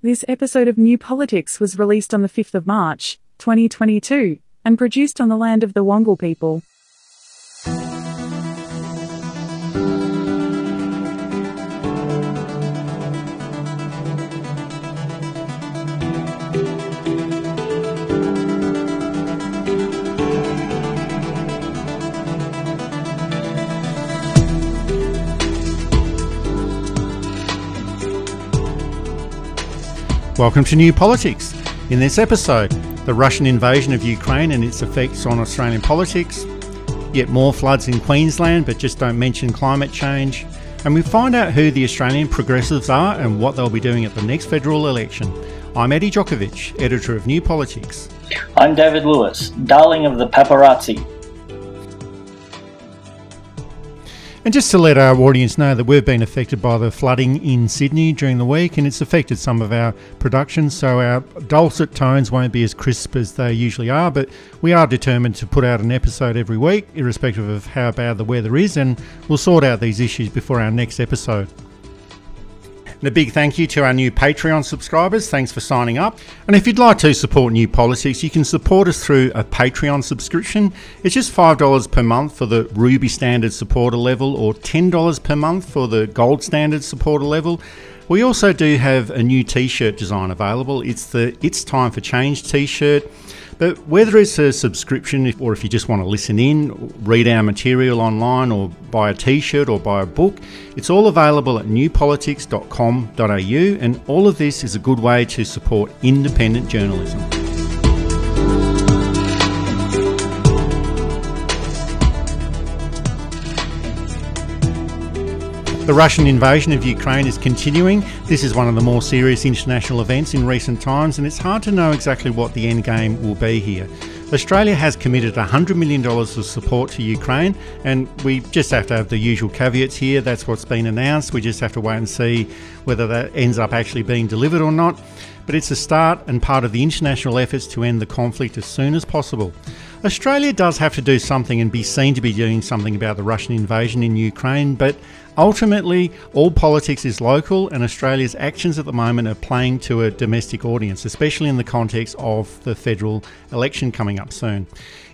This episode of New Politics was released on the 5th of March, 2022, and produced on the land of the Wangal people. Welcome to New Politics. In this episode, the Russian invasion of Ukraine and its effects on Australian politics, yet more floods in Queensland but just don't mention climate change, and we find out who the Australian progressives are and what they'll be doing at the next federal election. I'm Eddie Djokovic, editor of New Politics. I'm David Lewis, darling of the paparazzi. And just to let our audience know that we've been affected by the flooding in Sydney during the week and it's affected some of our production, so our dulcet tones won't be as crisp as they usually are, but we are determined to put out an episode every week, irrespective of how bad the weather is, and we'll sort out these issues before our next episode. And a big thank you to our new Patreon subscribers. Thanks for signing up. And if you'd like to support New Politics, you can support us through a Patreon subscription. It's just $5 per month for the Ruby Standard supporter level or $10 per month for the Gold Standard supporter level. We also do have a new t shirt design available. It's the It's Time for Change t shirt. But whether it's a subscription or if you just want to listen in, read our material online, or buy a t shirt or buy a book, it's all available at newpolitics.com.au, and all of this is a good way to support independent journalism. The Russian invasion of Ukraine is continuing. This is one of the more serious international events in recent times, and it's hard to know exactly what the end game will be here. Australia has committed $100 million of support to Ukraine, and we just have to have the usual caveats here. That's what's been announced. We just have to wait and see whether that ends up actually being delivered or not. But it's a start and part of the international efforts to end the conflict as soon as possible. Australia does have to do something and be seen to be doing something about the Russian invasion in Ukraine, but Ultimately, all politics is local, and Australia's actions at the moment are playing to a domestic audience, especially in the context of the federal election coming up soon.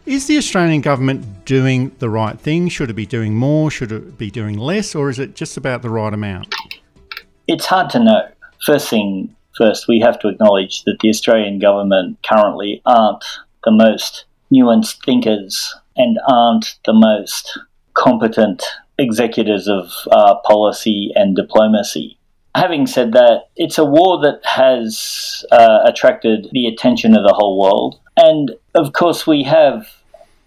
Is the Australian government doing the right thing? Should it be doing more? Should it be doing less? Or is it just about the right amount? It's hard to know. First thing first, we have to acknowledge that the Australian government currently aren't the most nuanced thinkers and aren't the most competent executors of uh, policy and diplomacy. Having said that, it's a war that has uh, attracted the attention of the whole world. And of course, we have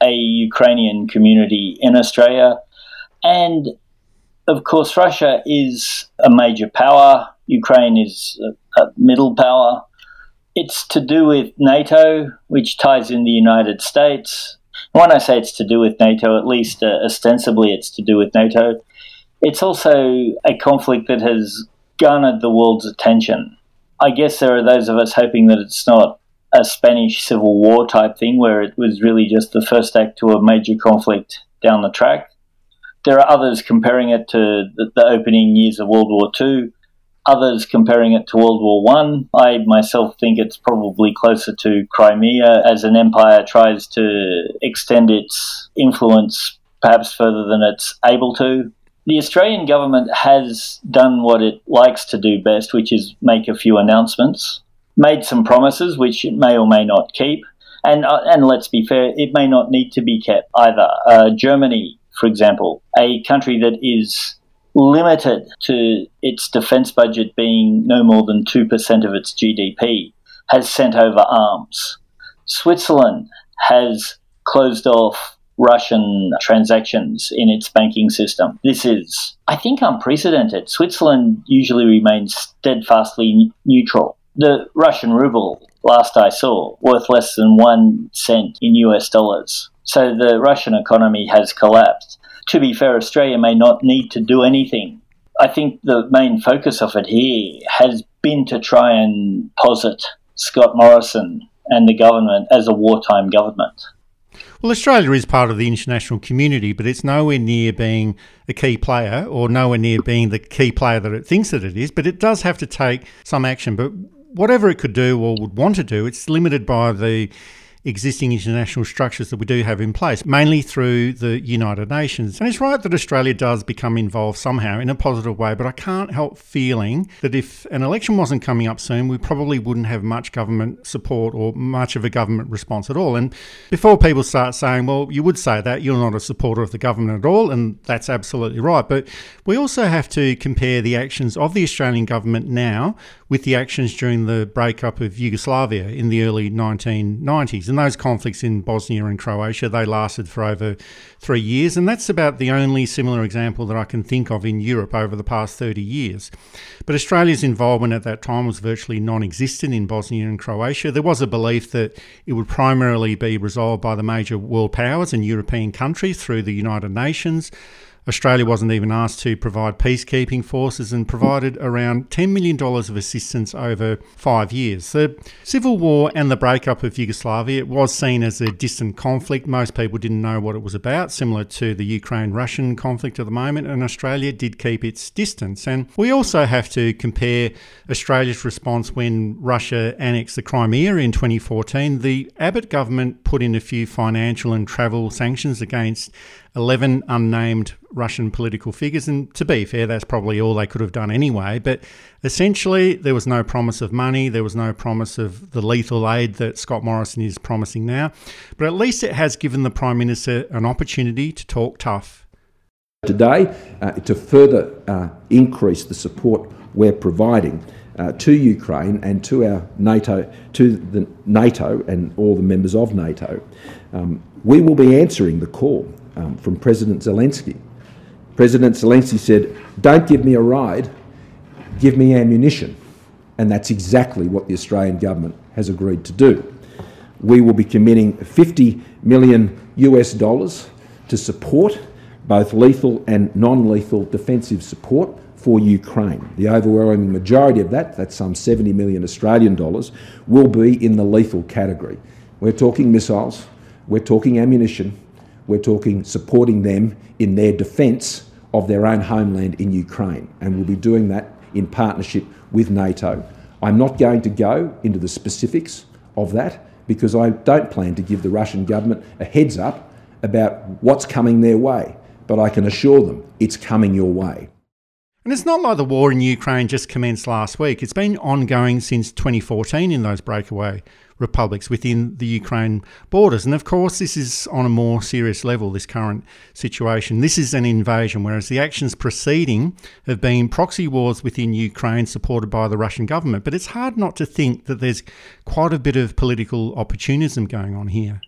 a Ukrainian community in Australia. And of course, Russia is a major power, Ukraine is a, a middle power. It's to do with NATO, which ties in the United States, when I say it's to do with NATO, at least uh, ostensibly it's to do with NATO, it's also a conflict that has garnered the world's attention. I guess there are those of us hoping that it's not a Spanish Civil War type thing where it was really just the first act to a major conflict down the track. There are others comparing it to the, the opening years of World War II others comparing it to World War One. I. I myself think it's probably closer to Crimea as an empire tries to extend its influence perhaps further than it's able to. The Australian government has done what it likes to do best, which is make a few announcements, made some promises which it may or may not keep, and uh, and let's be fair, it may not need to be kept either. Uh, Germany, for example, a country that is limited to its defence budget being no more than 2% of its GDP, has sent over arms. Switzerland has closed off Russian transactions in its banking system. This is, I think, unprecedented. Switzerland usually remains steadfastly neutral. The Russian ruble, last I saw, worth less than one cent in US dollars. So the Russian economy has collapsed to be fair, Australia may not need to do anything. I think the main focus of it here has been to try and posit Scott Morrison and the government as a wartime government. Well, Australia is part of the international community, but it's nowhere near being a key player or nowhere near being the key player that it thinks that it is. But it does have to take some action. But whatever it could do or would want to do, it's limited by the existing international structures that we do have in place, mainly through the United Nations. And it's right that Australia does become involved somehow in a positive way, but I can't help feeling that if an election wasn't coming up soon, we probably wouldn't have much government support or much of a government response at all. And before people start saying, well, you would say that, you're not a supporter of the government at all, and that's absolutely right. But we also have to compare the actions of the Australian government now with the actions during the breakup of Yugoslavia in the early 1990s. And those conflicts in Bosnia and Croatia, they lasted for over three years. And that's about the only similar example that I can think of in Europe over the past 30 years. But Australia's involvement at that time was virtually non existent in Bosnia and Croatia. There was a belief that it would primarily be resolved by the major world powers and European countries through the United Nations. Australia wasn't even asked to provide peacekeeping forces and provided around $10 million of assistance over five years. The civil war and the breakup of Yugoslavia it was seen as a distant conflict. Most people didn't know what it was about, similar to the Ukraine Russian conflict at the moment, and Australia did keep its distance. And we also have to compare Australia's response when Russia annexed the Crimea in 2014. The Abbott government put in a few financial and travel sanctions against 11 unnamed Russian political figures. And to be fair, that's probably all they could have done anyway. But essentially, there was no promise of money, there was no promise of the lethal aid that Scott Morrison is promising now. But at least it has given the Prime Minister an opportunity to talk tough. Today, uh, to further uh, increase the support we're providing. Uh, to Ukraine and to our NATO, to the NATO and all the members of NATO, um, we will be answering the call um, from President Zelensky. President Zelensky said, Don't give me a ride, give me ammunition. And that's exactly what the Australian government has agreed to do. We will be committing 50 million US dollars to support both lethal and non lethal defensive support for Ukraine. The overwhelming majority of that, that's some 70 million Australian dollars, will be in the lethal category. We're talking missiles, we're talking ammunition, we're talking supporting them in their defence of their own homeland in Ukraine. And we'll be doing that in partnership with NATO. I'm not going to go into the specifics of that because I don't plan to give the Russian government a heads up about what's coming their way. But I can assure them it's coming your way. And it's not like the war in Ukraine just commenced last week. It's been ongoing since 2014 in those breakaway republics within the Ukraine borders. And of course, this is on a more serious level, this current situation. This is an invasion, whereas the actions preceding have been proxy wars within Ukraine supported by the Russian government. But it's hard not to think that there's quite a bit of political opportunism going on here.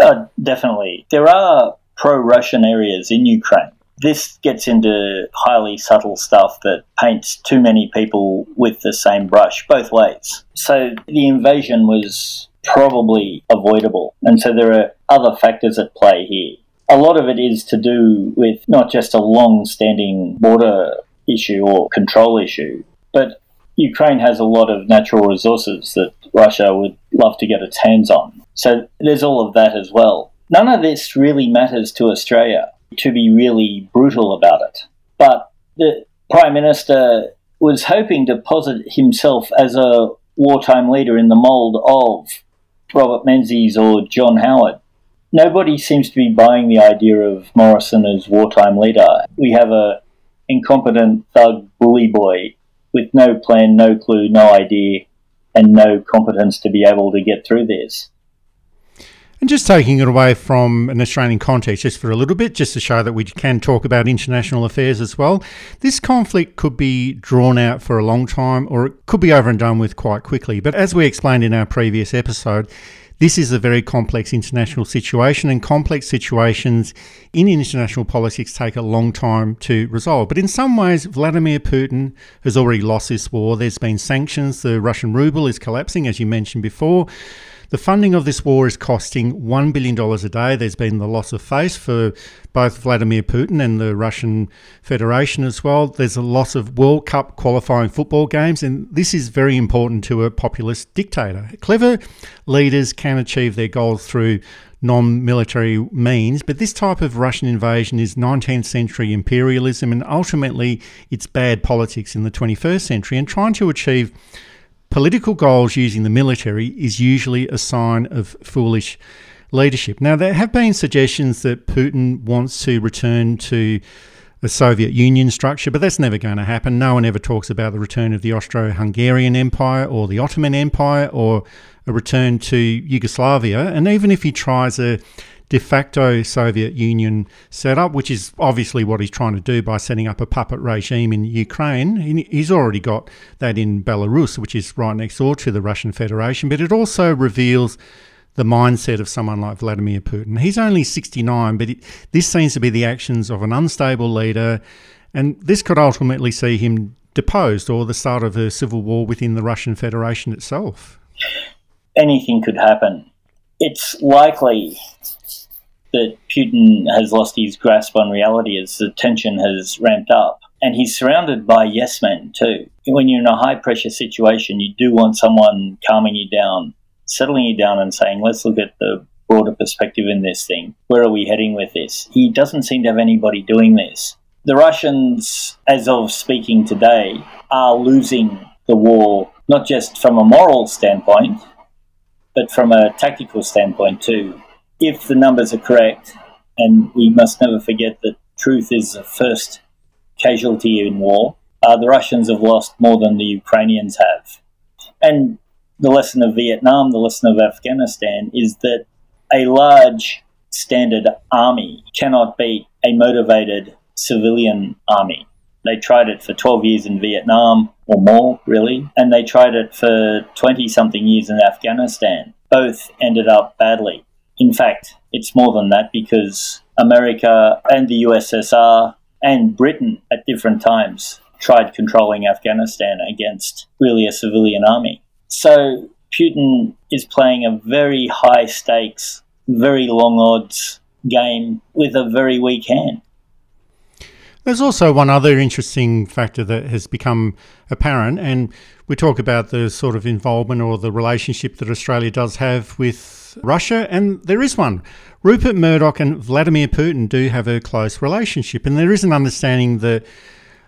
Uh, definitely. There are pro Russian areas in Ukraine this gets into highly subtle stuff that paints too many people with the same brush both ways. So the invasion was probably avoidable. And so there are other factors at play here. A lot of it is to do with not just a long standing border issue or control issue, but Ukraine has a lot of natural resources that Russia would love to get its hands on. So there's all of that as well. None of this really matters to Australia to be really brutal about it. But the Prime Minister was hoping to posit himself as a wartime leader in the mould of Robert Menzies or John Howard. Nobody seems to be buying the idea of Morrison as wartime leader. We have a incompetent thug bully boy with no plan, no clue, no idea, and no competence to be able to get through this. And just taking it away from an Australian context, just for a little bit, just to show that we can talk about international affairs as well. This conflict could be drawn out for a long time or it could be over and done with quite quickly. But as we explained in our previous episode, this is a very complex international situation, and complex situations in international politics take a long time to resolve. But in some ways, Vladimir Putin has already lost this war. There's been sanctions, the Russian ruble is collapsing, as you mentioned before. The funding of this war is costing $1 billion a day. There's been the loss of face for both Vladimir Putin and the Russian Federation as well. There's a loss of World Cup qualifying football games, and this is very important to a populist dictator. Clever leaders can achieve their goals through non military means, but this type of Russian invasion is 19th century imperialism and ultimately it's bad politics in the 21st century. And trying to achieve political goals using the military is usually a sign of foolish leadership. Now, there have been suggestions that Putin wants to return to the Soviet Union structure, but that's never going to happen. No one ever talks about the return of the Austro Hungarian Empire or the Ottoman Empire or a return to Yugoslavia. And even if he tries a de facto Soviet Union setup, which is obviously what he's trying to do by setting up a puppet regime in Ukraine. He's already got that in Belarus, which is right next door to the Russian Federation, but it also reveals the mindset of someone like Vladimir Putin. He's only 69, but it, this seems to be the actions of an unstable leader, and this could ultimately see him deposed or the start of a civil war within the Russian Federation itself. Anything could happen. It's likely that Putin has lost his grasp on reality as the tension has ramped up. And he's surrounded by yes men too. When you're in a high pressure situation, you do want someone calming you down settling you down and saying, let's look at the broader perspective in this thing. Where are we heading with this? He doesn't seem to have anybody doing this. The Russians, as of speaking today, are losing the war, not just from a moral standpoint, but from a tactical standpoint too. If the numbers are correct, and we must never forget that truth is the first casualty in war, uh, the Russians have lost more than the Ukrainians have. And the lesson of Vietnam, the lesson of Afghanistan, is that a large standard army cannot beat a motivated civilian army. They tried it for 12 years in Vietnam, or more, really, and they tried it for 20 something years in Afghanistan. Both ended up badly. In fact, it's more than that because America and the USSR and Britain at different times tried controlling Afghanistan against really a civilian army. So Putin is playing a very high stakes, very long odds game with a very weak hand. There's also one other interesting factor that has become apparent, and we talk about the sort of involvement or the relationship that Australia does have with Russia, and there is one. Rupert Murdoch and Vladimir Putin do have a close relationship, and there is an understanding that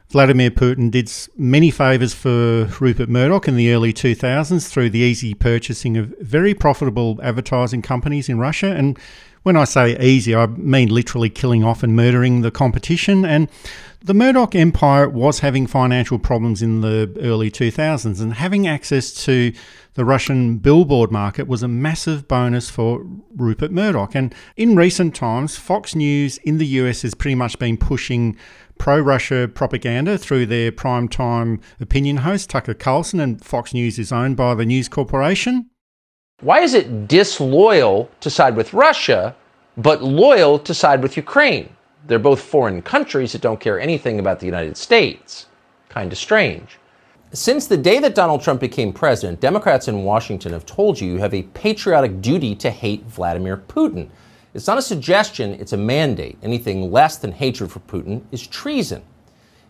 Vladimir Putin did many favours for Rupert Murdoch in the early 2000s through the easy purchasing of very profitable advertising companies in Russia. And when I say easy, I mean literally killing off and murdering the competition. And the Murdoch empire was having financial problems in the early 2000s, and having access to the Russian billboard market was a massive bonus for Rupert Murdoch. And in recent times, Fox News in the US has pretty much been pushing pro Russia propaganda through their primetime opinion host, Tucker Carlson, and Fox News is owned by the News Corporation. Why is it disloyal to side with Russia, but loyal to side with Ukraine? They're both foreign countries that don't care anything about the United States. Kind of strange. Since the day that Donald Trump became president, Democrats in Washington have told you you have a patriotic duty to hate Vladimir Putin. It's not a suggestion, it's a mandate. Anything less than hatred for Putin is treason.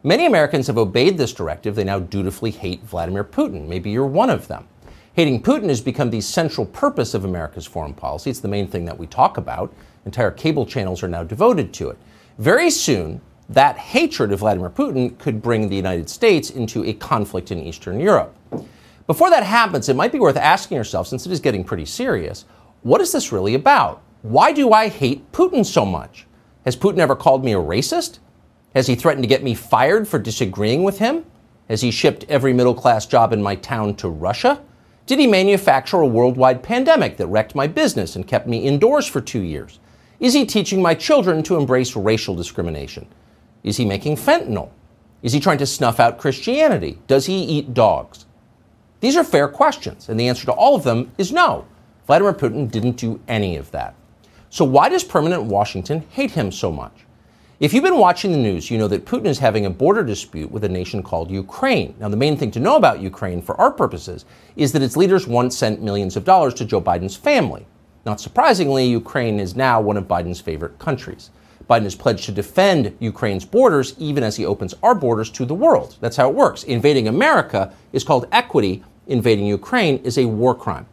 Many Americans have obeyed this directive. They now dutifully hate Vladimir Putin. Maybe you're one of them. Hating Putin has become the central purpose of America's foreign policy. It's the main thing that we talk about. Entire cable channels are now devoted to it. Very soon, that hatred of Vladimir Putin could bring the United States into a conflict in Eastern Europe. Before that happens, it might be worth asking yourself, since it is getting pretty serious, what is this really about? Why do I hate Putin so much? Has Putin ever called me a racist? Has he threatened to get me fired for disagreeing with him? Has he shipped every middle class job in my town to Russia? Did he manufacture a worldwide pandemic that wrecked my business and kept me indoors for two years? Is he teaching my children to embrace racial discrimination? Is he making fentanyl? Is he trying to snuff out Christianity? Does he eat dogs? These are fair questions, and the answer to all of them is no. Vladimir Putin didn't do any of that. So, why does permanent Washington hate him so much? If you've been watching the news, you know that Putin is having a border dispute with a nation called Ukraine. Now, the main thing to know about Ukraine for our purposes is that its leaders once sent millions of dollars to Joe Biden's family. Not surprisingly, Ukraine is now one of Biden's favorite countries. Biden has pledged to defend Ukraine's borders even as he opens our borders to the world. That's how it works. Invading America is called equity, invading Ukraine is a war crime.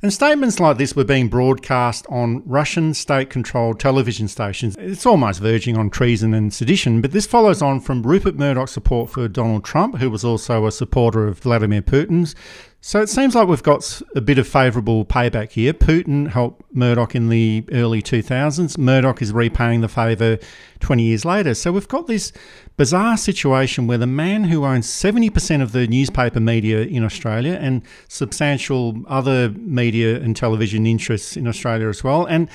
And statements like this were being broadcast on Russian state controlled television stations. It's almost verging on treason and sedition, but this follows on from Rupert Murdoch's support for Donald Trump, who was also a supporter of Vladimir Putin's, So it seems like we've got a bit of favourable payback here. Putin helped Murdoch in the early 2000s. Murdoch is repaying the favour 20 years later. So we've got this bizarre situation where the man who owns 70% of the newspaper media in Australia and substantial other media and television interests in Australia as well, and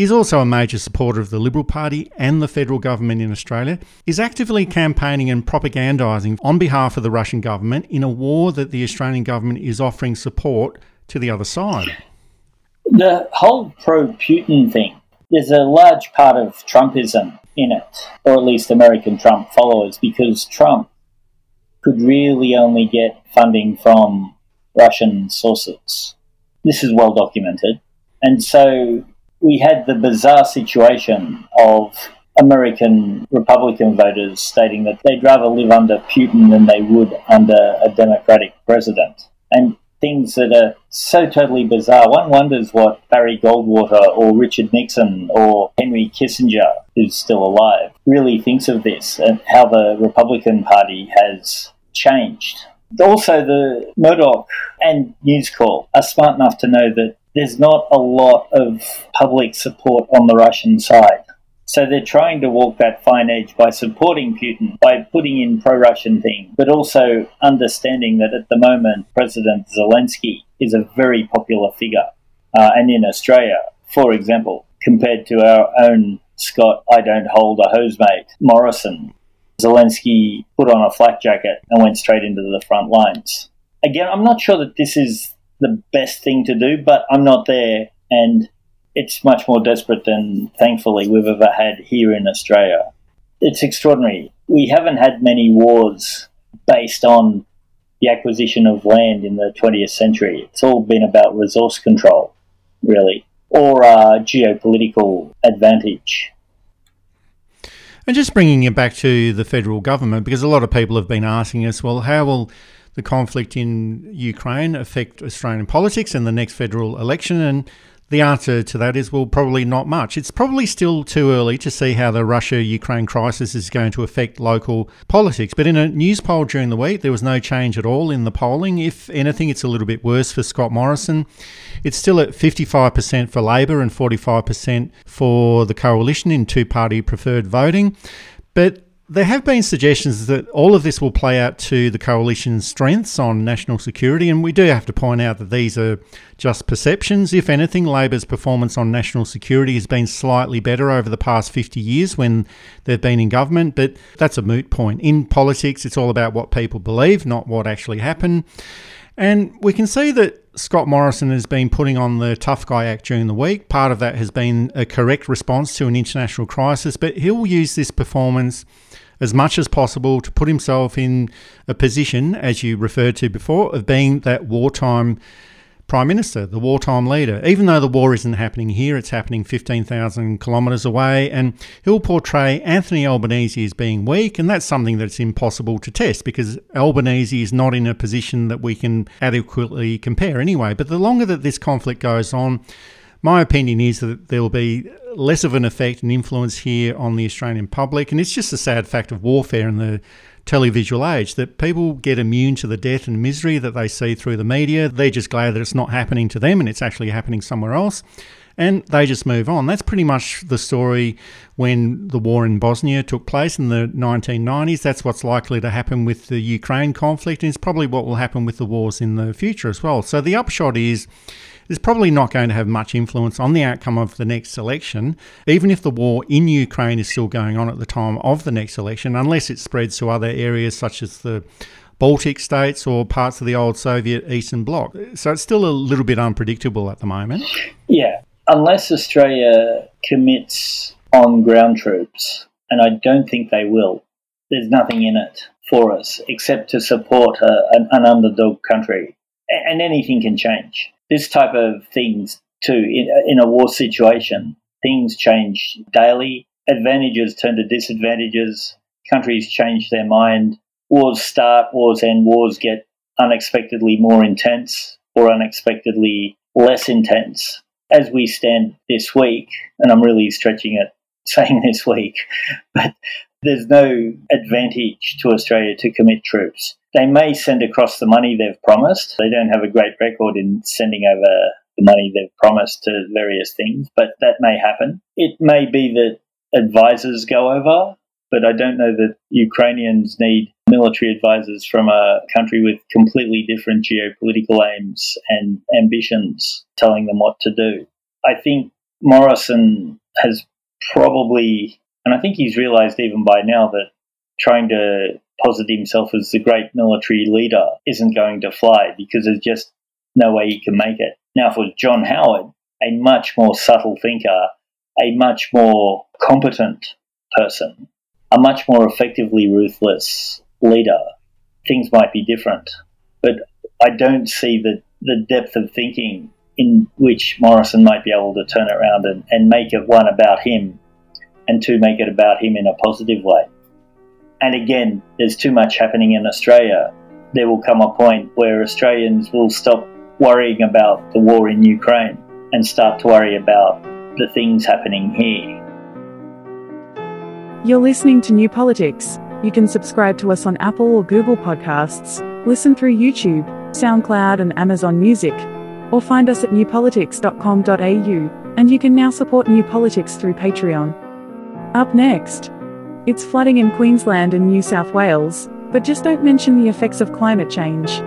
He's also a major supporter of the Liberal Party and the federal government in Australia. Is actively campaigning and propagandising on behalf of the Russian government in a war that the Australian government is offering support to the other side. The whole pro Putin thing, there's a large part of Trumpism in it, or at least American Trump followers, because Trump could really only get funding from Russian sources. This is well documented. And so we had the bizarre situation of American Republican voters stating that they'd rather live under Putin than they would under a Democratic president. And things that are so totally bizarre. One wonders what Barry Goldwater or Richard Nixon or Henry Kissinger, who's still alive, really thinks of this and how the Republican Party has changed. Also, the Murdoch and News Corp are smart enough to know that there's not a lot of public support on the Russian side. So they're trying to walk that fine edge by supporting Putin, by putting in pro Russian things, but also understanding that at the moment President Zelensky is a very popular figure. Uh, and in Australia, for example, compared to our own Scott, I don't hold a hose mate, Morrison, Zelensky put on a flak jacket and went straight into the front lines. Again, I'm not sure that this is the best thing to do, but I'm not there, and it's much more desperate than, thankfully, we've ever had here in Australia. It's extraordinary. We haven't had many wars based on the acquisition of land in the 20th century. It's all been about resource control, really, or uh, geopolitical advantage. And just bringing it back to the federal government, because a lot of people have been asking us, well, how will the conflict in Ukraine affect Australian politics and the next federal election? And the answer to that is well, probably not much. It's probably still too early to see how the Russia Ukraine crisis is going to affect local politics. But in a Newspoll during the week, there was no change at all in the polling. If anything, it's a little bit worse for Scott Morrison. It's still at 55% for Labor and 45% for the coalition in two party preferred voting. But there have been suggestions that all of this will play out to the coalition's strengths on national security, and we do have to point out that these are just perceptions. If anything, Labor's performance on national security has been slightly better over the past 50 years when they've been in government, but that's a moot point. In politics, it's all about what people believe, not what actually happened. And we can see that Scott Morrison has been putting on the tough guy act during the week. Part of that has been a correct response to an international crisis, but he'll use this performance as much as possible to put himself in a position, as you referred to before, of being that wartime prime minister, the wartime leader. Even though the war isn't happening here, it's happening 15,000 kilometres away, and he'll portray Anthony Albanese as being weak, and that's something that's impossible to test because Albanese is not in a position that we can adequately compare anyway. But the longer that this conflict goes on, my opinion is that there will be less of an effect and influence here on the Australian public. And it's just a sad fact of warfare in the televisual age that people get immune to the death and misery that they see through the media. They're just glad that it's not happening to them and it's actually happening somewhere else. And they just move on. That's pretty much the story when the war in Bosnia took place in the 1990s. That's what's likely to happen with the Ukraine conflict, and it's probably what will happen with the wars in the future as well. So the upshot is is probably not going to have much influence on the outcome of the next election, even if the war in Ukraine is still going on at the time of the next election, unless it spreads to other areas such as the Baltic states or parts of the old Soviet Eastern Bloc. So it's still a little bit unpredictable at the moment. Yeah, unless Australia commits on ground troops, and I don't think they will, there's nothing in it for us except to support a, an, an underdog country. And anything can change this type of things too in, in a war situation things change daily. Advantages turn to disadvantages. Countries change their mind. Wars start wars end wars get unexpectedly more intense or unexpectedly less intense. As we stand this week and i'm really stretching it saying this week but there's no advantage to Australia to commit troops. They may send across the money they've promised. They don't have a great record in sending over the money they've promised to various things, but that may happen. It may be that advisors go over, but I don't know that Ukrainians need military advisors from a country with completely different geopolitical aims and ambitions telling them what to do. I think Morrison has probably, and I think he's realized even by now that trying to posit himself as the great military leader isn't going to fly because there's just no way he can make it. Now, for John Howard, a much more subtle thinker, a much more competent person, a much more effectively ruthless leader, things might be different. But I don't see the, the depth of thinking in which Morrison might be able to turn it around and, and make it one about him and two make it about him in a positive way. And again, there's too much happening in Australia. There will come a point where Australians will stop worrying about the war in Ukraine and start to worry about the things happening here. You're listening to New Politics. You can subscribe to us on Apple or Google Podcasts, listen through YouTube, SoundCloud, and Amazon Music, or find us at newpolitics.com.au, and you can now support New Politics through Patreon. Up next, it's flooding in Queensland and New South Wales, but just don't mention the effects of climate change.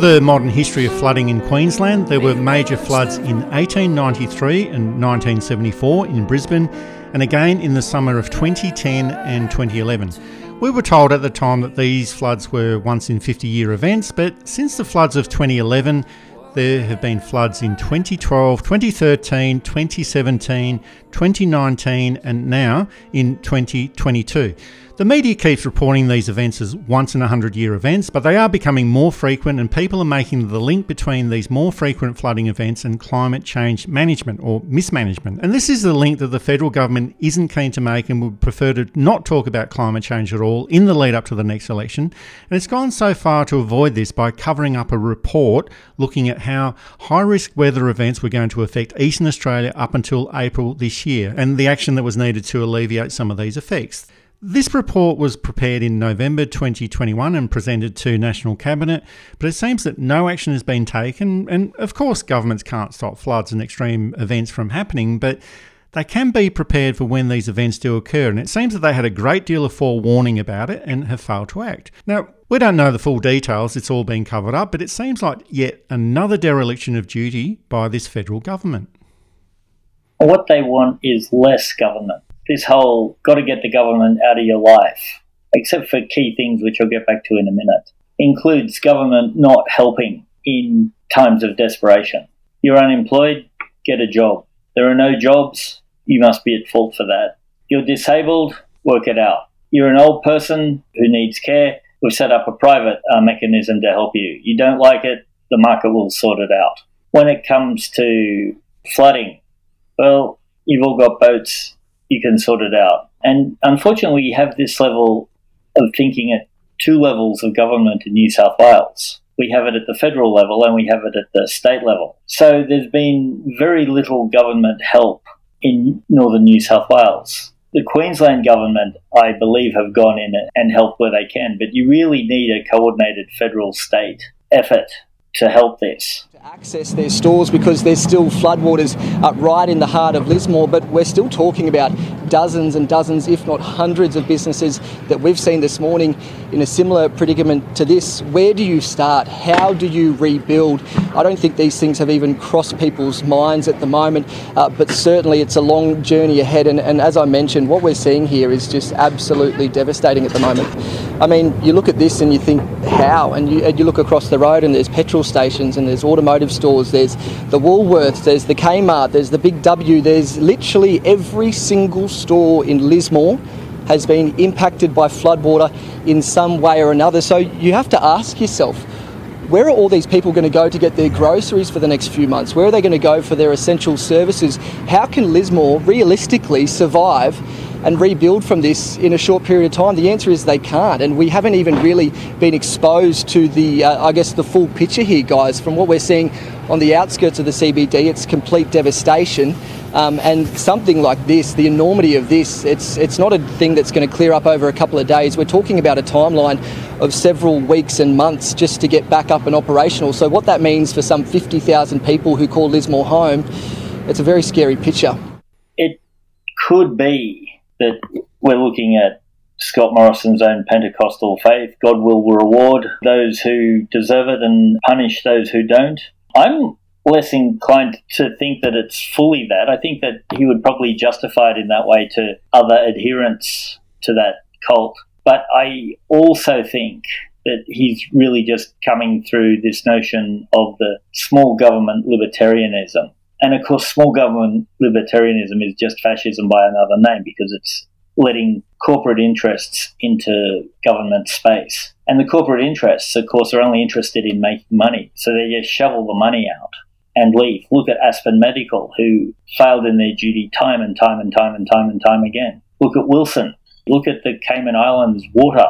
The modern history of flooding in Queensland, there were major floods in 1893 and 1974 in Brisbane, and again in the summer of 2010 and 2011. We were told at the time that these floods were once in 50 year events, but since the floods of 2011, there have been floods in 2012, 2013, 2017, 2019, and now in 2022. The media keeps reporting these events as once in a hundred year events, but they are becoming more frequent, and people are making the link between these more frequent flooding events and climate change management or mismanagement. And this is the link that the federal government isn't keen to make and would prefer to not talk about climate change at all in the lead up to the next election. And it's gone so far to avoid this by covering up a report looking at how high risk weather events were going to affect Eastern Australia up until April this year and the action that was needed to alleviate some of these effects. This report was prepared in November 2021 and presented to National Cabinet, but it seems that no action has been taken. And of course, governments can't stop floods and extreme events from happening, but they can be prepared for when these events do occur. And it seems that they had a great deal of forewarning about it and have failed to act. Now, we don't know the full details, it's all been covered up, but it seems like yet another dereliction of duty by this federal government. What they want is less government this whole got to get the government out of your life, except for key things which I'll get back to in a minute, includes government not helping in times of desperation. You're unemployed, get a job. There are no jobs, you must be at fault for that. You're disabled, work it out. You're an old person who needs care, we've set up a private uh, mechanism to help you. You don't like it, the market will sort it out. When it comes to flooding, well, you've all got boats, you can sort it out. And unfortunately, we have this level of thinking at two levels of government in New South Wales. We have it at the federal level and we have it at the state level. So there's been very little government help in northern New South Wales. The Queensland government, I believe, have gone in and helped where they can, but you really need a coordinated federal state effort to help this. Access their stores because there's still floodwaters right in the heart of Lismore, but we're still talking about dozens and dozens, if not hundreds, of businesses that we've seen this morning in a similar predicament to this. Where do you start? How do you rebuild? I don't think these things have even crossed people's minds at the moment, uh, but certainly it's a long journey ahead. And, and as I mentioned, what we're seeing here is just absolutely devastating at the moment. I mean, you look at this and you think, how? And you, and you look across the road and there's petrol stations and there's automotive stores, there's the Woolworths, there's the Kmart, there's the Big W, there's literally every single store in Lismore has been impacted by floodwater in some way or another. So you have to ask yourself, where are all these people going to go to get their groceries for the next few months? Where are they going to go for their essential services? How can Lismore realistically survive and rebuild from this in a short period of time? The answer is they can't, and we haven't even really been exposed to the, uh, I guess, the full picture here, guys. From what we're seeing on the outskirts of the CBD, it's complete devastation. Um, and something like this, the enormity of this, it's it's not a thing that's going to clear up over a couple of days. We're talking about a timeline of several weeks and months just to get back up and operational. So what that means for some 50,000 people who call Lismore home, it's a very scary picture. It could be that we're looking at Scott Morrison's own Pentecostal faith. God will reward those who deserve it and punish those who don't. I'm less inclined to think that it's fully that. I think that he would probably justify it in that way to other adherents to that cult. But I also think that he's really just coming through this notion of the small government libertarianism and of course, small government libertarianism is just fascism by another name because it's letting corporate interests into government space. And the corporate interests, of course, are only interested in making money. So they just shovel the money out and leave. Look at Aspen Medical, who failed in their duty time and time and time and time and time again. Look at Wilson. Look at the Cayman Islands water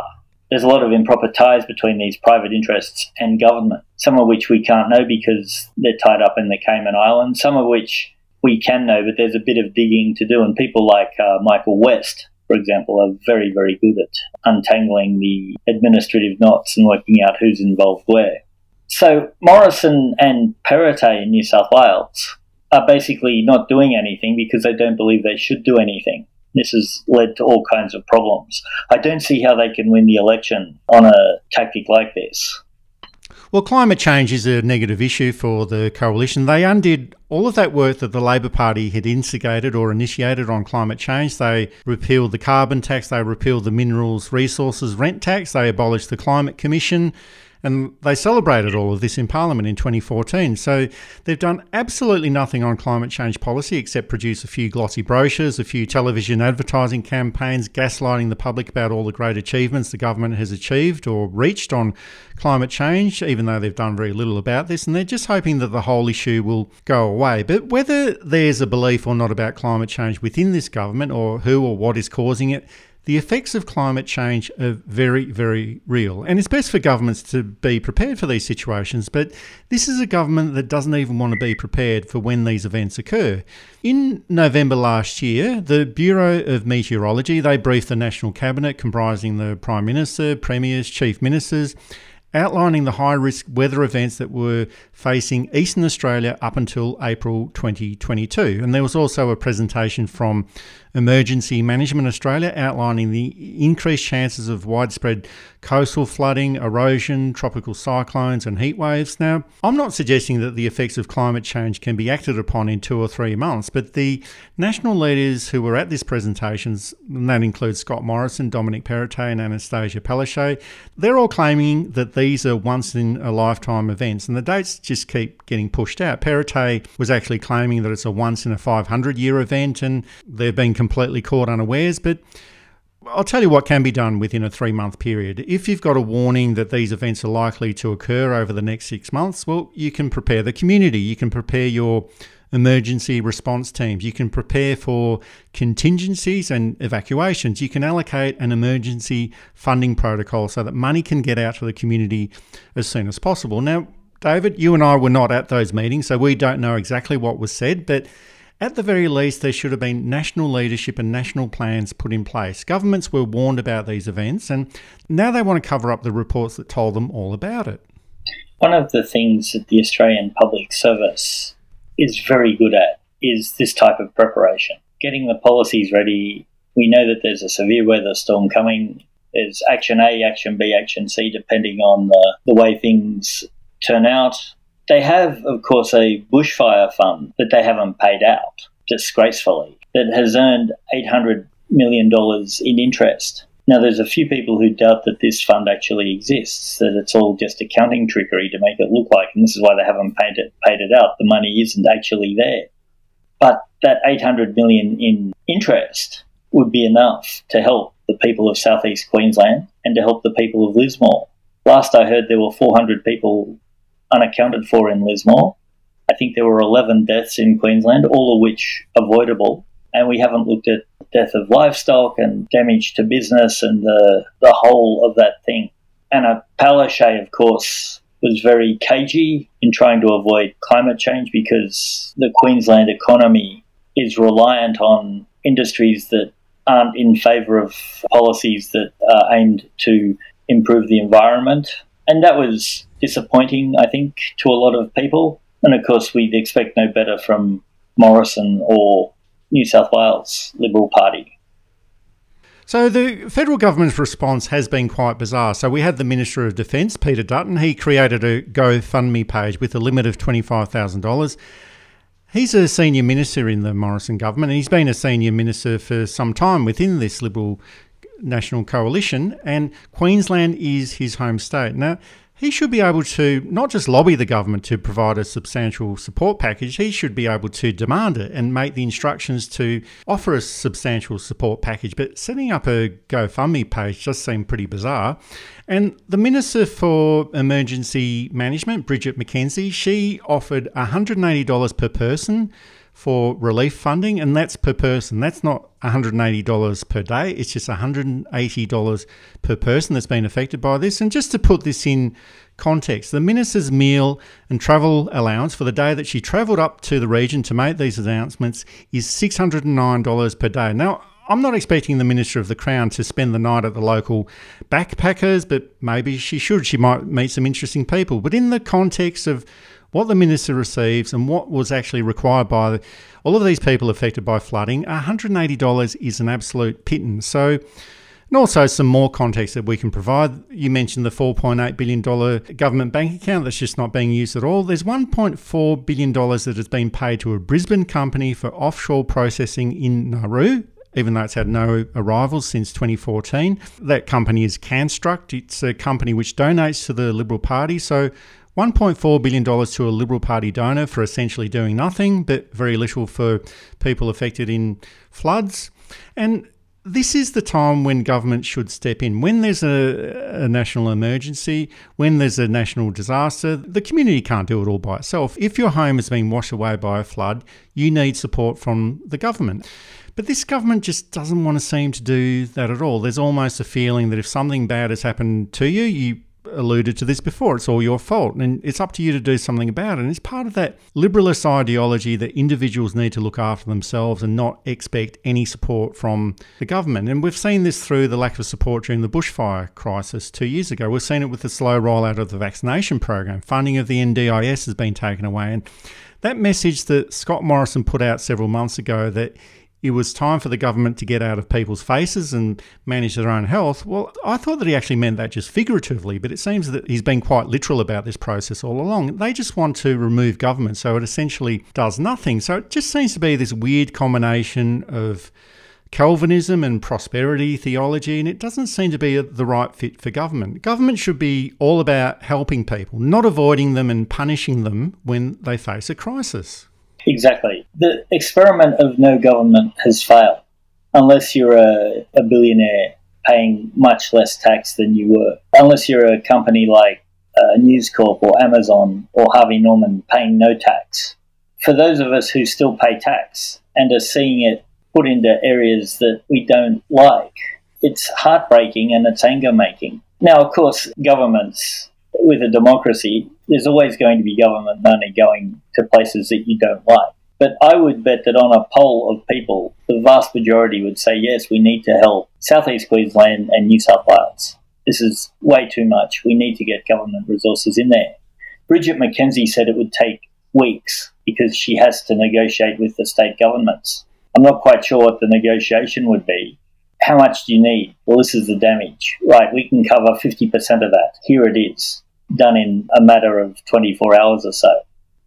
there's a lot of improper ties between these private interests and government, some of which we can't know because they're tied up in the Cayman Islands, some of which we can know, but there's a bit of digging to do. And people like uh, Michael West, for example, are very, very good at untangling the administrative knots and working out who's involved where. So Morrison and Perrottet in New South Wales are basically not doing anything because they don't believe they should do anything. This has led to all kinds of problems. I don't see how they can win the election on a tactic like this. Well, climate change is a negative issue for the coalition. They undid all of that work that the Labor Party had instigated or initiated on climate change. They repealed the carbon tax, they repealed the minerals resources rent tax, they abolished the Climate Commission, and they celebrated all of this in Parliament in 2014. So they've done absolutely nothing on climate change policy except produce a few glossy brochures, a few television advertising campaigns, gaslighting the public about all the great achievements the government has achieved or reached on climate change, even though they've done very little about this. And they're just hoping that the whole issue will go away. But whether there's a belief or not about climate change within this government or who or what is causing it, the effects of climate change are very, very real. And it's best for governments to be prepared for these situations, but this is a government that doesn't even want to be prepared for when these events occur. In November last year, the Bureau of Meteorology, they briefed the National Cabinet comprising the Prime Minister, Premiers, Chief Ministers, outlining the high risk weather events that were facing Eastern Australia up until April 2022. And there was also a presentation from Emergency Management Australia outlining the increased chances of widespread coastal flooding, erosion, tropical cyclones, and heat waves. Now, I'm not suggesting that the effects of climate change can be acted upon in two or three months, but the national leaders who were at this presentation, and that includes Scott Morrison, Dominic Perrottet, and Annastacia Palaszczuk, they're all claiming that these are once in a lifetime events, and the dates just keep getting pushed out. Perrottet was actually claiming that it's a once in a 500 year event, and they've been completely caught unawares, but I'll tell you what can be done within a three month period. If you've got a warning that these events are likely to occur over the next six months, well, you can prepare the community, you can prepare your emergency response teams, you can prepare for contingencies and evacuations, you can allocate an emergency funding protocol so that money can get out to the community as soon as possible. Now, David, you and I were not at those meetings, so we don't know exactly what was said, but at the very least, there should have been national leadership and national plans put in place. Governments were warned about these events, and now they want to cover up the reports that told them all about it. One of the things that the Australian Public Service is very good at is this type of preparation. Getting the policies ready. We know that there's a severe weather storm coming. There's action A, action B, action C, depending on the, the way things turn out. They have, of course, a bushfire fund that they haven't paid out disgracefully that has earned $800 million in interest. Now, there's a few people who doubt that this fund actually exists, that it's all just accounting trickery to make it look like, and this is why they haven't paid it, paid it out. The money isn't actually there. But that 800 million in interest would be enough to help the people of southeast Queensland and to help the people of Lismore. Last I heard, there were 400 people unaccounted for in Lismore. I think there were 11 deaths in Queensland, all of which avoidable. And we haven't looked at death of livestock and damage to business and the, the whole of that thing. Anna Palaszczuk, of course, was very cagey in trying to avoid climate change because the Queensland economy is reliant on industries that aren't in favour of policies that are aimed to improve the environment. And that was disappointing, I think, to a lot of people. And of course, we'd expect no better from Morrison or New South Wales Liberal Party. So the federal government's response has been quite bizarre. So we had the Minister of Defence, Peter Dutton. He created a GoFundMe page with a limit of $25,000. He's a senior minister in the Morrison government, and he's been a senior minister for some time within this Liberal National Coalition, and Queensland is his home state. Now, he should be able to not just lobby the government to provide a substantial support package, he should be able to demand it and make the instructions to offer a substantial support package. But setting up a GoFundMe page just seemed pretty bizarre. And the Minister for Emergency Management, Bridget McKenzie, she offered $180 per person for relief funding, and that's per person. That's not $180 per day, it's just $180 per person that's been affected by this. And just to put this in context, the minister's meal and travel allowance for the day that she travelled up to the region to make these announcements is $609 per day. Now, I'm not expecting the Minister of the Crown to spend the night at the local backpackers, but maybe she should. She might meet some interesting people. But in the context of what the minister receives and what was actually required by all of these people affected by flooding, $180 is an absolute pittance. So, and also some more context that we can provide. You mentioned the $4.8 billion government bank account that's just not being used at all. There's $1.4 billion that has been paid to a Brisbane company for offshore processing in Nauru even though it's had no arrivals since 2014. That company is Canstruct. It's a company which donates to the Liberal Party. So $1.4 billion to a Liberal Party donor for essentially doing nothing, but very little for people affected in floods. And this is the time when government should step in. When there's a, a, national emergency, when there's a national disaster, the community can't do it all by itself. If your home has been washed away by a flood, you need support from the government. But this government just doesn't want to seem to do that at all. There's almost a feeling that if something bad has happened to you, you alluded to this before. It's all your fault, and it's up to you to do something about it. And it's part of that liberalist ideology that individuals need to look after themselves and not expect any support from the government. And we've seen this through the lack of support during the bushfire crisis two years ago. We've seen it with the slow rollout of the vaccination program. Funding of the NDIS has been taken away. And that message that Scott Morrison put out several months ago that it was time for the government to get out of people's faces and manage their own health. Well, I thought that he actually meant that just figuratively, but it seems that he's been quite literal about this process all along. They just want to remove government, so it essentially does nothing. So it just seems to be this weird combination of Calvinism and prosperity theology, and it doesn't seem to be the right fit for government. Government should be all about helping people, not avoiding them and punishing them when they face a crisis. Exactly. The experiment of no government has failed unless you're a, a billionaire paying much less tax than you were. Unless you're a company like uh, News Corp or Amazon or Harvey Norman paying no tax. For those of us who still pay tax and are seeing it put into areas that we don't like, it's heartbreaking and it's anger making. Now, of course, governments with a democracy there's always going to be government money going to places that you don't like. But I would bet that on a poll of people, the vast majority would say, yes, we need to help Southeast Queensland and New South Wales. This is way too much. We need to get government resources in there. Bridget McKenzie said it would take weeks because she has to negotiate with the state governments. I'm not quite sure what the negotiation would be. How much do you need? Well, this is the damage. Right, we can cover 50% of that. Here it is, done in a matter of 24 hours or so.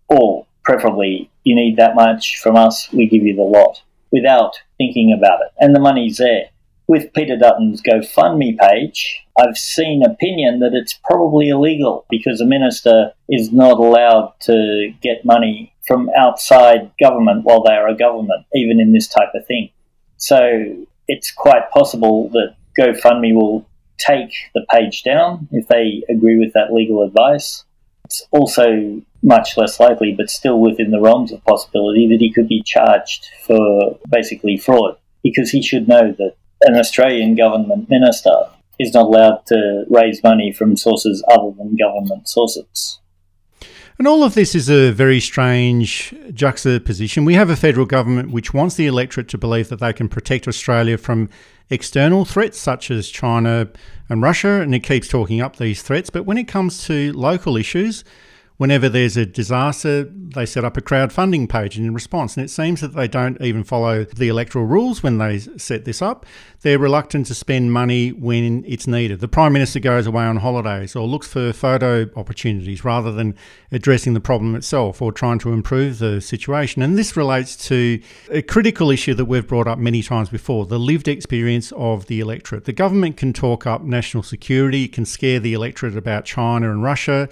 Or, preferably, you need that much from us, we give you the lot without thinking about it. And the money's there. With Peter Dutton's GoFundMe page, I've seen opinion that it's probably illegal because a minister is not allowed to get money from outside government while they are a government, even in this type of thing. So it's quite possible that GoFundMe will take the page down if they agree with that legal advice. It's also much less likely, but still within the realms of possibility, that he could be charged for basically fraud because he should know that an Australian government minister is not allowed to raise money from sources other than government sources. And all of this is a very strange juxtaposition. We have a federal government which wants the electorate to believe that they can protect Australia from external threats such as China and Russia, and it keeps talking up these threats. But when it comes to local issues, whenever there's a disaster, they set up a crowdfunding page in response. And it seems that they don't even follow the electoral rules when they set this up. They're reluctant to spend money when it's needed. The Prime Minister goes away on holidays or looks for photo opportunities rather than addressing the problem itself or trying to improve the situation. And this relates to a critical issue that we've brought up many times before the lived experience of the electorate. The government can talk up national security, it can scare the electorate about China and Russia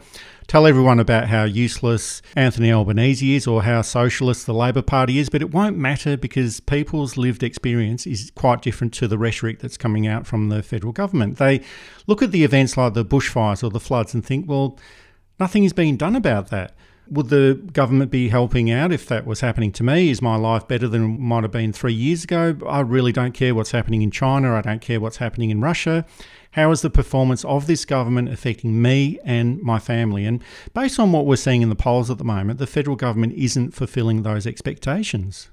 tell everyone about how useless Anthony Albanese is or how socialist the Labor Party is, but it won't matter because people's lived experience is quite different to the rhetoric that's coming out from the federal government. They look at the events like the bushfires or the floods and think, well, nothing is being done about that. Would the government be helping out if that was happening to me? Is my life better than it might have been three years ago? I really don't care what's happening in China. I don't care what's happening in Russia. How is the performance of this government affecting me and my family? And based on what we're seeing in the polls at the moment, the federal government isn't fulfilling those expectations.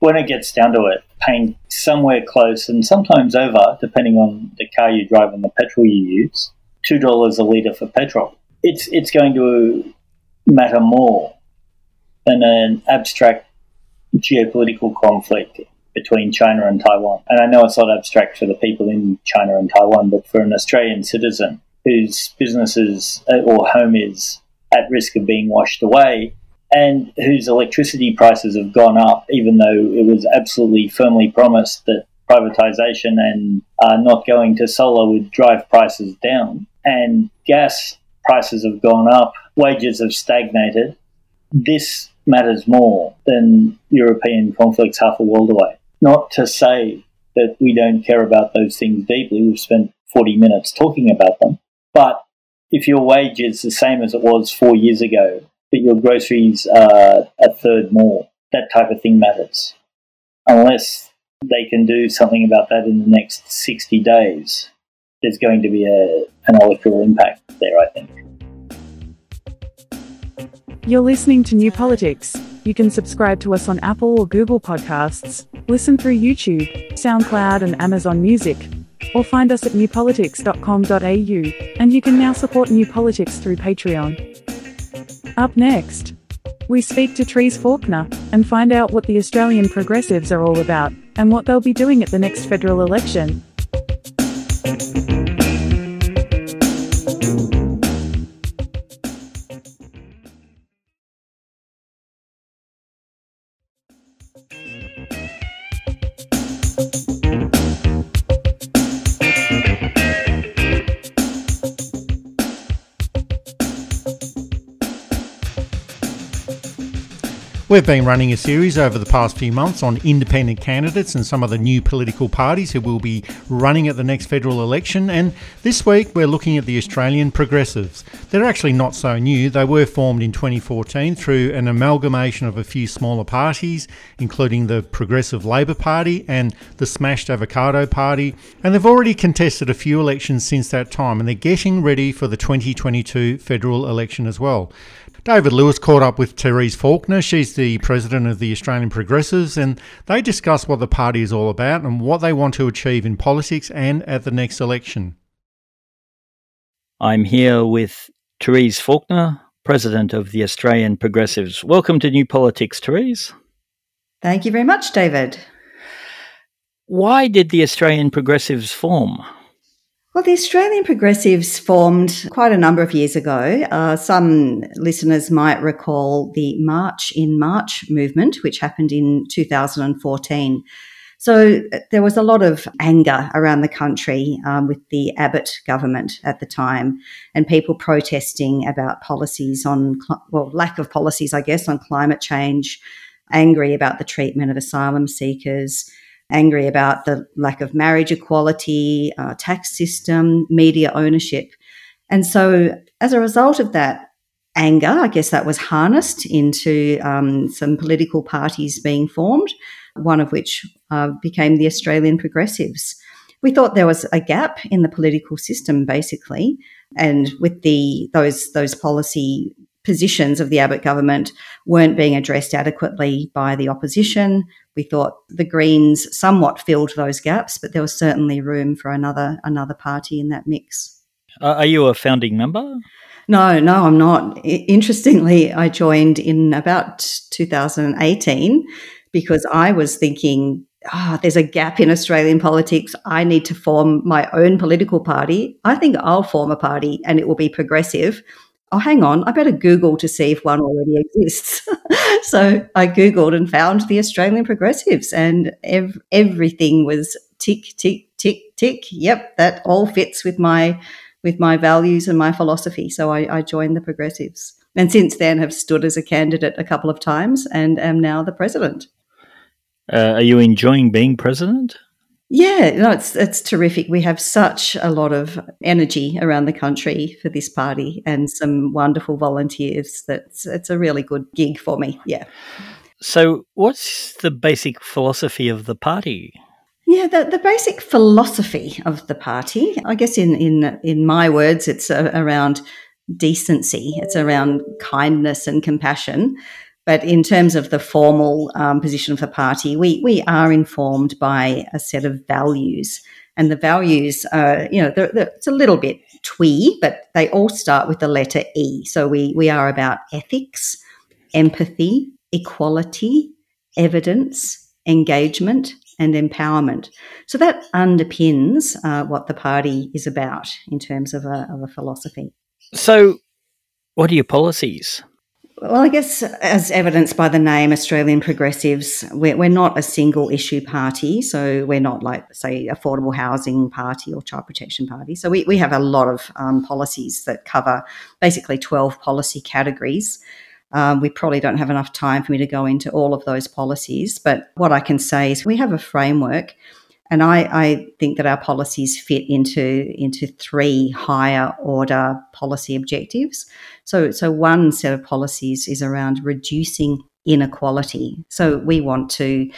When it gets down to it, paying somewhere close and sometimes over, depending on the car you drive and the petrol you use, two dollars a litre for petrol. It's it's going to matter more than an abstract geopolitical conflict between China and Taiwan. And I know it's not abstract for the people in China and Taiwan, but for an Australian citizen whose businesses uh, or home is at risk of being washed away and whose electricity prices have gone up, even though it was absolutely firmly promised that privatization and uh, not going to solar would drive prices down. And gas prices have gone up, wages have stagnated. This matters more than European conflicts half a world away. Not to say that we don't care about those things deeply. We've spent 40 minutes talking about them. But if your wage is the same as it was four years ago, but your groceries are a third more, that type of thing matters. Unless they can do something about that in the next 60 days, there's going to be a, an electoral impact there, I think. You're listening to New Politics. You can subscribe to us on Apple or Google Podcasts, listen through YouTube, SoundCloud, and Amazon Music, or find us at newpolitics.com.au, and you can now support New Politics through Patreon. Up next, we speak to Therese Faulkner and find out what the Australian progressives are all about and what they'll be doing at the next federal election. We've been running a series over the past few months on independent candidates and some of the new political parties who will be running at the next federal election. And this week we're looking at the Australian Progressives. They're actually not so new. They were formed in 2014 through an amalgamation of a few smaller parties, including the Progressive Labor Party and the Smashed Avocado Party. And they've already contested a few elections since that time, and they're getting ready for the 2022 federal election as well. David Lewis caught up with Therese Faulkner. She's the president of the Australian Progressives, and they discuss what the party is all about and what they want to achieve in politics and at the next election. I'm here with Therese Faulkner, President of the Australian Progressives. Welcome to New Politics, Therese. Thank you very much, David. Why did the Australian Progressives form? Well, the Australian Progressives formed quite a number of years ago. Uh, some listeners might recall the March in March movement, which happened in 2014. So uh, there was a lot of anger around the country um, with the Abbott government at the time and people protesting about policies on, well, lack of policies, I guess, on climate change, angry about the treatment of asylum seekers angry about the lack of marriage equality, uh, tax system, media ownership. And so, as a result of that anger, I guess that was harnessed into um, some political parties being formed, one of which uh, became the Australian Progressives. We thought there was a gap in the political system, basically, and with the those those policy positions of the Abbott government weren't being addressed adequately by the opposition. We thought the Greens somewhat filled those gaps, but there was certainly room for another another party in that mix. Uh, are you a founding member? No, no, I'm not. I- interestingly, I joined in about 2018 because I was thinking, ah, oh, there's a gap in Australian politics. I need to form my own political party. I think I'll form a party and it will be progressive oh, hang on, I better Google to see if one already exists. so I Googled and found the Australian Progressives, and ev- everything was tick, tick, tick, tick. Yep, that all fits with my with my values and my philosophy. So I, I joined the Progressives, and since then have stood as a candidate a couple of times, and am now the president. Uh, are you enjoying being president? Yeah, no, it's it's terrific. We have such a lot of energy around the country for this party, and some wonderful volunteers. That's it's a really good gig for me. Yeah. So, what's the basic philosophy of the party? Yeah, the, the basic philosophy of the party, I guess, in in in my words, it's around decency. It's around kindness and compassion. But in terms of the formal um, position of the party, we, we are informed by a set of values. And the values are, you know, they're, they're, it's a little bit twee, but they all start with the letter E. So we, we are about ethics, empathy, equality, evidence, engagement, and empowerment. So that underpins uh, what the party is about in terms of a, of a philosophy. So, what are your policies? Well, I guess as evidenced by the name Australian Progressives, we're, we're, not a single issue party. So we're not like, say, affordable housing party or child protection party. So we, we have a lot of um, policies that cover basically 12 policy categories. Um, we probably don't have enough time for me to go into all of those policies. But what I can say is we have a framework and I, I, think that our policies fit into into three higher order policy objectives. So, so one set of policies is around reducing inequality. So we want to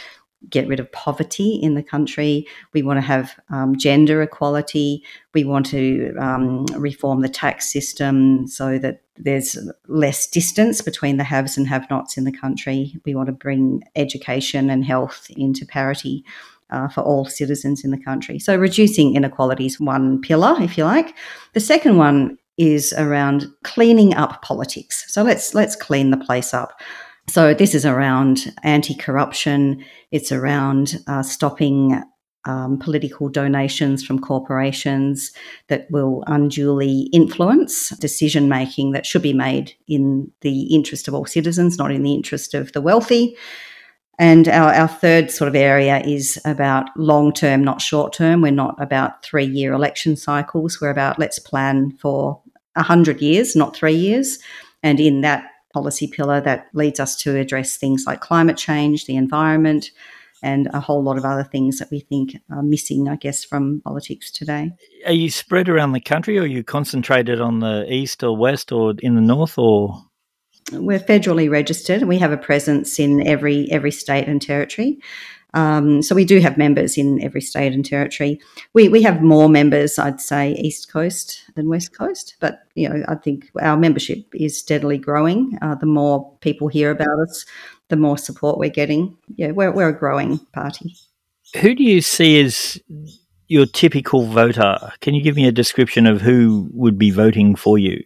get rid of poverty in the country. We want to have um, gender equality. We want to um, reform the tax system so that there's less distance between the haves and have nots in the country. We want to bring education and health into parity uh, for all citizens in the country. So reducing inequality is one pillar, if you like. The second one is around cleaning up politics. So let's let's clean the place up. So this is around anti-corruption. It's around uh, stopping um, political donations from corporations that will unduly influence decision making that should be made in the interest of all citizens, not in the interest of the wealthy. And our, our third sort of area is about long term, not short term. We're not about three year election cycles. We're about let's plan for 100 years, not three years. And in that policy pillar, that leads us to address things like climate change, the environment, and a whole lot of other things that we think are missing, I guess, from politics today. Are you spread around the country or are you concentrated on the east or west or in the north or? We're federally registered and we have a presence in every every state and territory. Um, so we do have members in every state and territory. We we have more members, I'd say, East Coast than West Coast. But you know, I think our membership is steadily growing. Uh, the more people hear about us, the more support we're getting. Yeah, we're we're a growing party. Who do you see as your typical voter? Can you give me a description of who would be voting for you?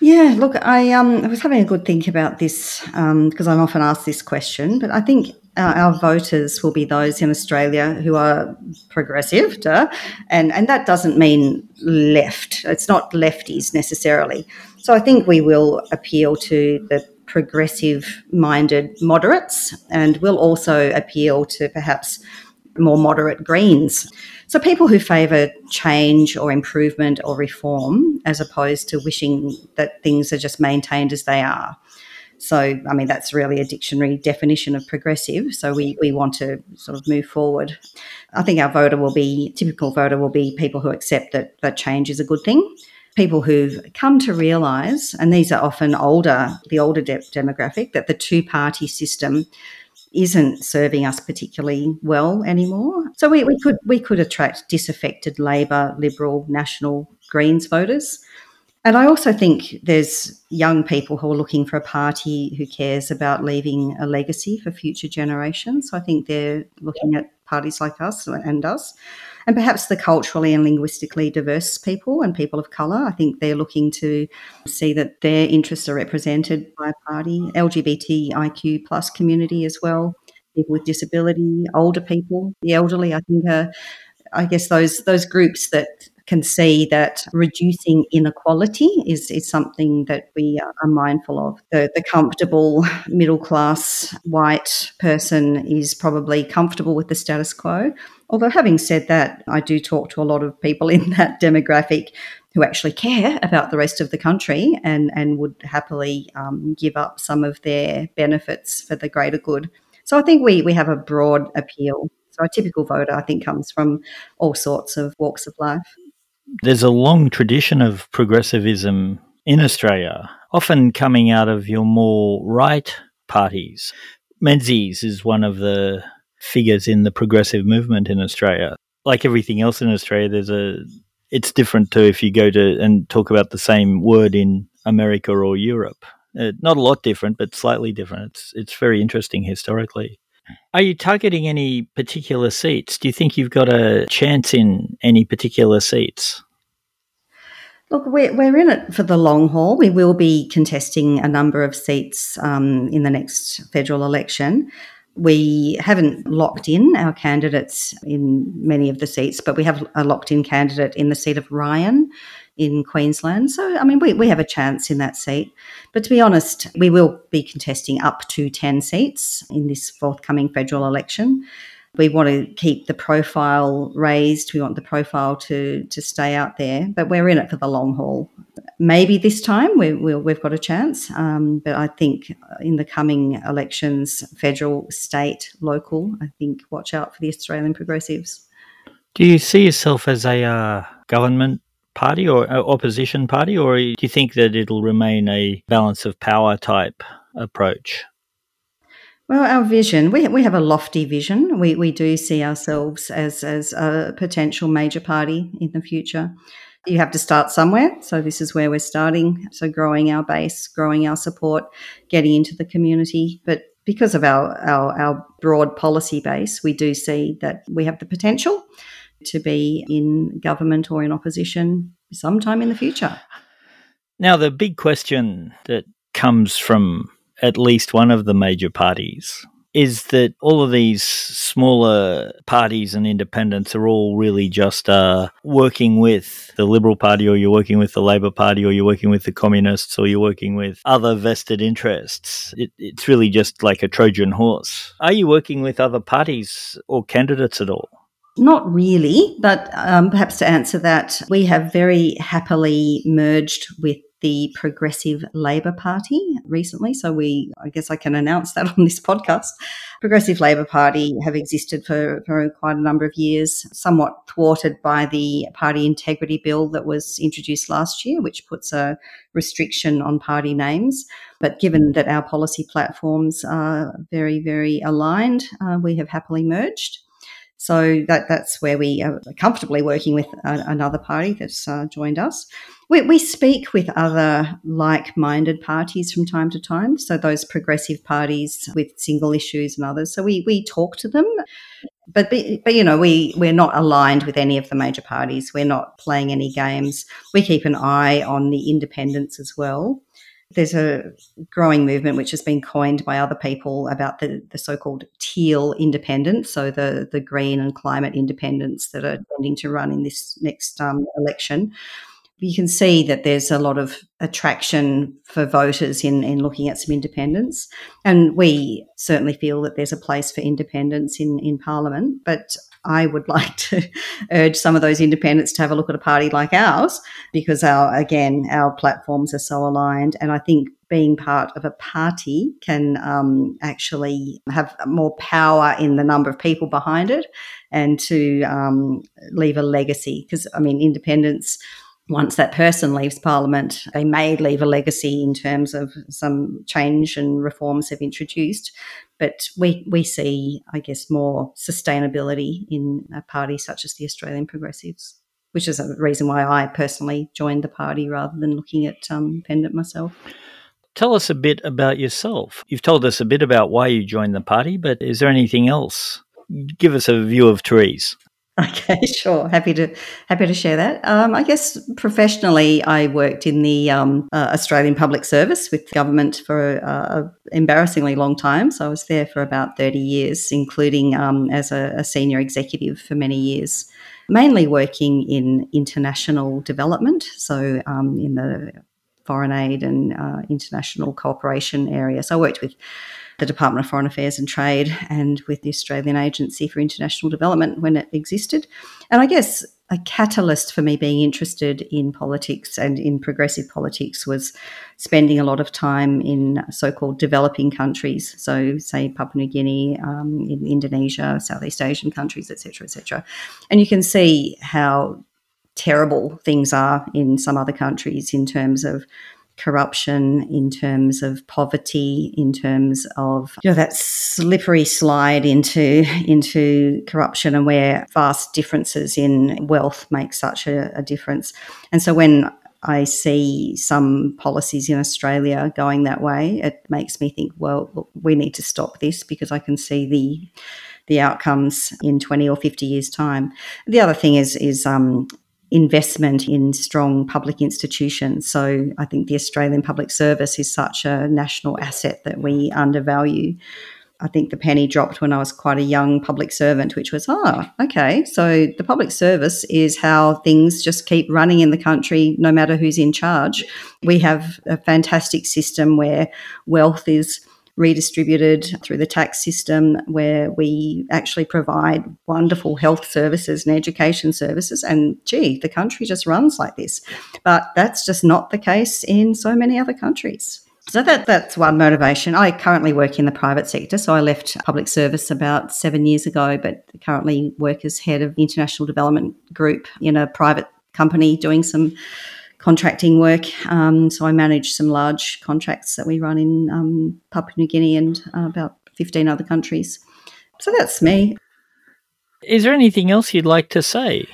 Yeah, look, I um, was having a good think about this because um, I'm often asked this question, but I think our, our, voters will be those in Australia who are progressive, duh, and and that doesn't mean left. It's not lefties necessarily. So I think we will appeal to the progressive minded moderates, and we'll also appeal to perhaps more moderate Greens. So people who favour change or improvement or reform as opposed to wishing that things are just maintained as they are. So, I mean, that's really a dictionary definition of progressive. So, we, we want to sort of move forward. I think our voter will be, typical voter will be people who accept that, that change is a good thing. People who've come to realise, and these are often older, the older de- demographic, that the two party system isn't serving us particularly well anymore. So we, we could we could attract disaffected Labor, Liberal, National, Greens voters. And I also think there's young people who are looking for a party who cares about leaving a legacy for future generations. So I think they're looking at parties like us and us and perhaps the culturally and linguistically diverse people and people of colour. I think they're looking to see that their interests are represented by a party, LGBTIQ plus community as well, people with disability, older people, the elderly. I think are, I guess those those groups that can see that reducing inequality is, is something that we are mindful of. The, the comfortable middle class white person is probably comfortable with the status quo. Although, having said that, I do talk to a lot of people in that demographic who actually care about the rest of the country and, and would happily um, give up some of their benefits for the greater good. So I think we, we have a broad appeal. So a typical voter, I think, comes from all sorts of walks of life. There's a long tradition of progressivism in Australia, often coming out of your more right parties. Menzies is one of the figures in the progressive movement in Australia. Like everything else in Australia, there's a it's different to if you go to and talk about the same word in America or Europe. Uh, not a lot different, but slightly different. It's it's very interesting historically. Are you targeting any particular seats? Do you think you've got a chance in any particular seats? Look, we're, we're in it for the long haul. We will be contesting a number of seats um, in the next federal election. We haven't locked in our candidates in many of the seats, but we have a locked in candidate in the seat of Ryan in Queensland. So, I mean, we, we have a chance in that seat. But to be honest, we will be contesting up to 10 seats in this forthcoming federal election. We want to keep the profile raised. We want the profile to, to stay out there, but we're in it for the long haul. Maybe this time we, we have got a chance, um, but I think in the coming elections, federal, state, local, I think watch out for the Australian progressives. Do you see yourself as a uh, government party or uh, opposition party, or do you think that it'll remain a balance of power type approach? Well, our vision, we, we have a lofty vision. We, we do see ourselves as, as a potential major party in the future. You have to start somewhere. So, this is where we're starting. So, growing our base, growing our support, getting into the community. But because of our, our, our broad policy base, we do see that we have the potential to be in government or in opposition sometime in the future. Now, the big question that comes from at least one of the major parties is that all of these smaller parties and independents are all really just uh, working with the Liberal Party, or you're working with the Labor Party, or you're working with the Communists, or you're working with other vested interests. It, it's really just like a Trojan horse. Are you working with other parties or candidates at all? Not really, but um, perhaps to answer that, we have very happily merged with the Progressive Labor Party recently. So we, I guess I can announce that on this podcast. Progressive Labor Party have existed for, for quite a number of years, somewhat thwarted by the party integrity bill that was introduced last year, which puts a restriction on party names. But given that our policy platforms are very, very aligned, uh, we have happily merged. So that that's where we are comfortably working with a, another party that's uh, joined us. We, we speak with other like-minded parties from time to time. So those progressive parties with single issues and others. So we we talk to them. but, but but you know we we're not aligned with any of the major parties. We're not playing any games. We keep an eye on the independents as well. There's a growing movement which has been coined by other people about the, the so-called teal independents, so the the green and climate independents that are tending to run in this next um, election you can see that there's a lot of attraction for voters in, in looking at some independents. And we certainly feel that there's a place for independents in, in Parliament. But I would like to urge some of those independents to have a look at a party like ours because our again our platforms are so aligned and I think being part of a party can um, actually have more power in the number of people behind it and to um, leave a legacy because I mean independents once that person leaves Parliament, they may leave a legacy in terms of some change and reforms they've introduced. But we, we see, I guess, more sustainability in a party such as the Australian Progressives, which is a reason why I personally joined the party rather than looking at um, independent myself. Tell us a bit about yourself. You've told us a bit about why you joined the party, but is there anything else? Give us a view of Therese. Okay, sure. Happy to happy to share that. Um, I guess professionally, I worked in the um, uh, Australian Public Service with government for uh, an embarrassingly long time. So I was there for about thirty years, including um, as a, a, senior executive for many years, mainly working in international development. So um, in the foreign aid and uh, international cooperation area. So I worked with the Department of Foreign Affairs and Trade and with the Australian Agency for International Development when it existed. And I guess a catalyst for me being interested in politics and in progressive politics was spending a lot of time in so called developing countries. So, say Papua New Guinea, um, in Indonesia, Southeast Asian countries, etc., etc. And you can see how terrible things are in some other countries in terms of corruption, in terms of poverty, in terms of you know, that slippery slide into into corruption, and where vast differences in wealth make such a, a difference. And so when I see some policies in Australia going that way, it makes me think, well, we need to stop this because I can see the the outcomes in 20 or 50 years time. The other thing is is um, investment in strong public institutions. So I think the Australian Public Service is such a national asset that we undervalue. I think the penny dropped when I was quite a young public servant, which was, oh, okay, so the public service is how things just keep running in the country no matter who's in charge. We have a fantastic system where wealth is redistributed through the tax system where we actually provide wonderful health services and education services. And gee, the country just runs like this. But that's just not the case in so many other countries. So that that's one motivation. I currently work in the private sector, so I left public service about seven years ago, but currently work as head of international development group in a private company doing some contracting work. Um, so I manage some large contracts that we run in um, Papua New Guinea and uh, about 15 other countries. So that's me. Is there anything else you'd like to say?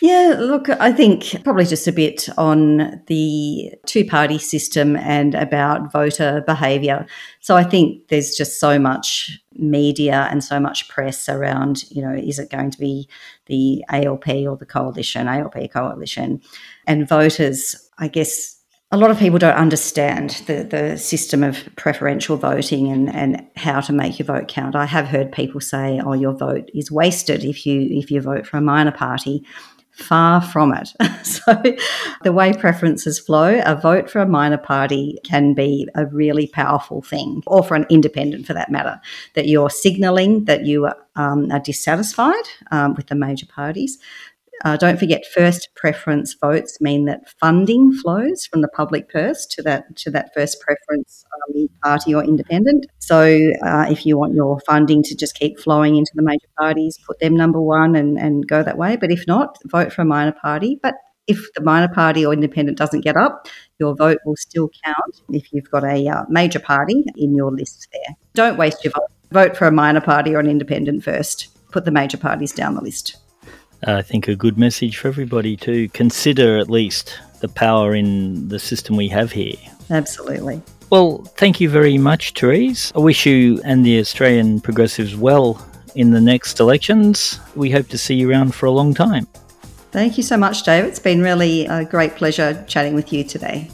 Yeah, look, I think probably just a bit on the two party system and about voter behaviour. So I think there's just so much media and so much press around, you know, is it going to be the ALP or the coalition, ALP coalition? And voters, I guess a lot of people don't understand the, the system of preferential voting and, and how to make your vote count. I have heard people say, oh, your vote is wasted if you if you vote for a minor party. Far from it. so, the way preferences flow, a vote for a minor party can be a really powerful thing, or for an independent for that matter, that you're signalling that you um, are dissatisfied um, with the major parties. Uh, don't forget, first preference votes mean that funding flows from the public purse to that to that first preference um, party or independent. So, uh, if you want your funding to just keep flowing into the major parties, put them number one and, and go that way. But if not, vote for a minor party. But if the minor party or independent doesn't get up, your vote will still count if you've got a uh, major party in your list there. Don't waste your vote. Vote for a minor party or an independent first. Put the major parties down the list. Uh, I think a good message for everybody to consider at least the power in the system we have here. Absolutely. Well, thank you very much, Therese. I wish you and the Australian Progressives well in the next elections. We hope to see you around for a long time. Thank you so much, David. It's been really a great pleasure chatting with you today.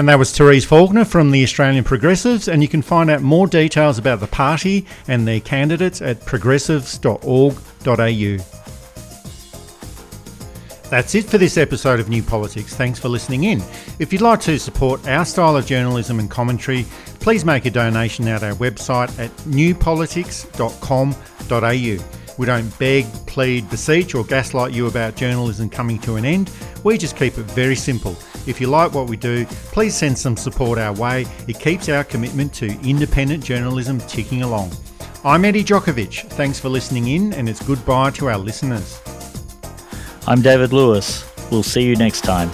And that was Therese Faulkner from the Australian Progressives, and you can find out more details about the party and their candidates at progressives.org.au. That's it for this episode of New Politics. Thanks for listening in. If you'd like to support our style of journalism and commentary, please make a donation at our website at newpolitics.com.au. We don't beg, plead, beseech, or gaslight you about journalism coming to an end. We just keep it very simple. If you like what we do, please send some support our way. It keeps our commitment to independent journalism ticking along. I'm Eddie Jokovich. Thanks for listening in, and it's goodbye to our listeners. I'm David Lewis. We'll see you next time.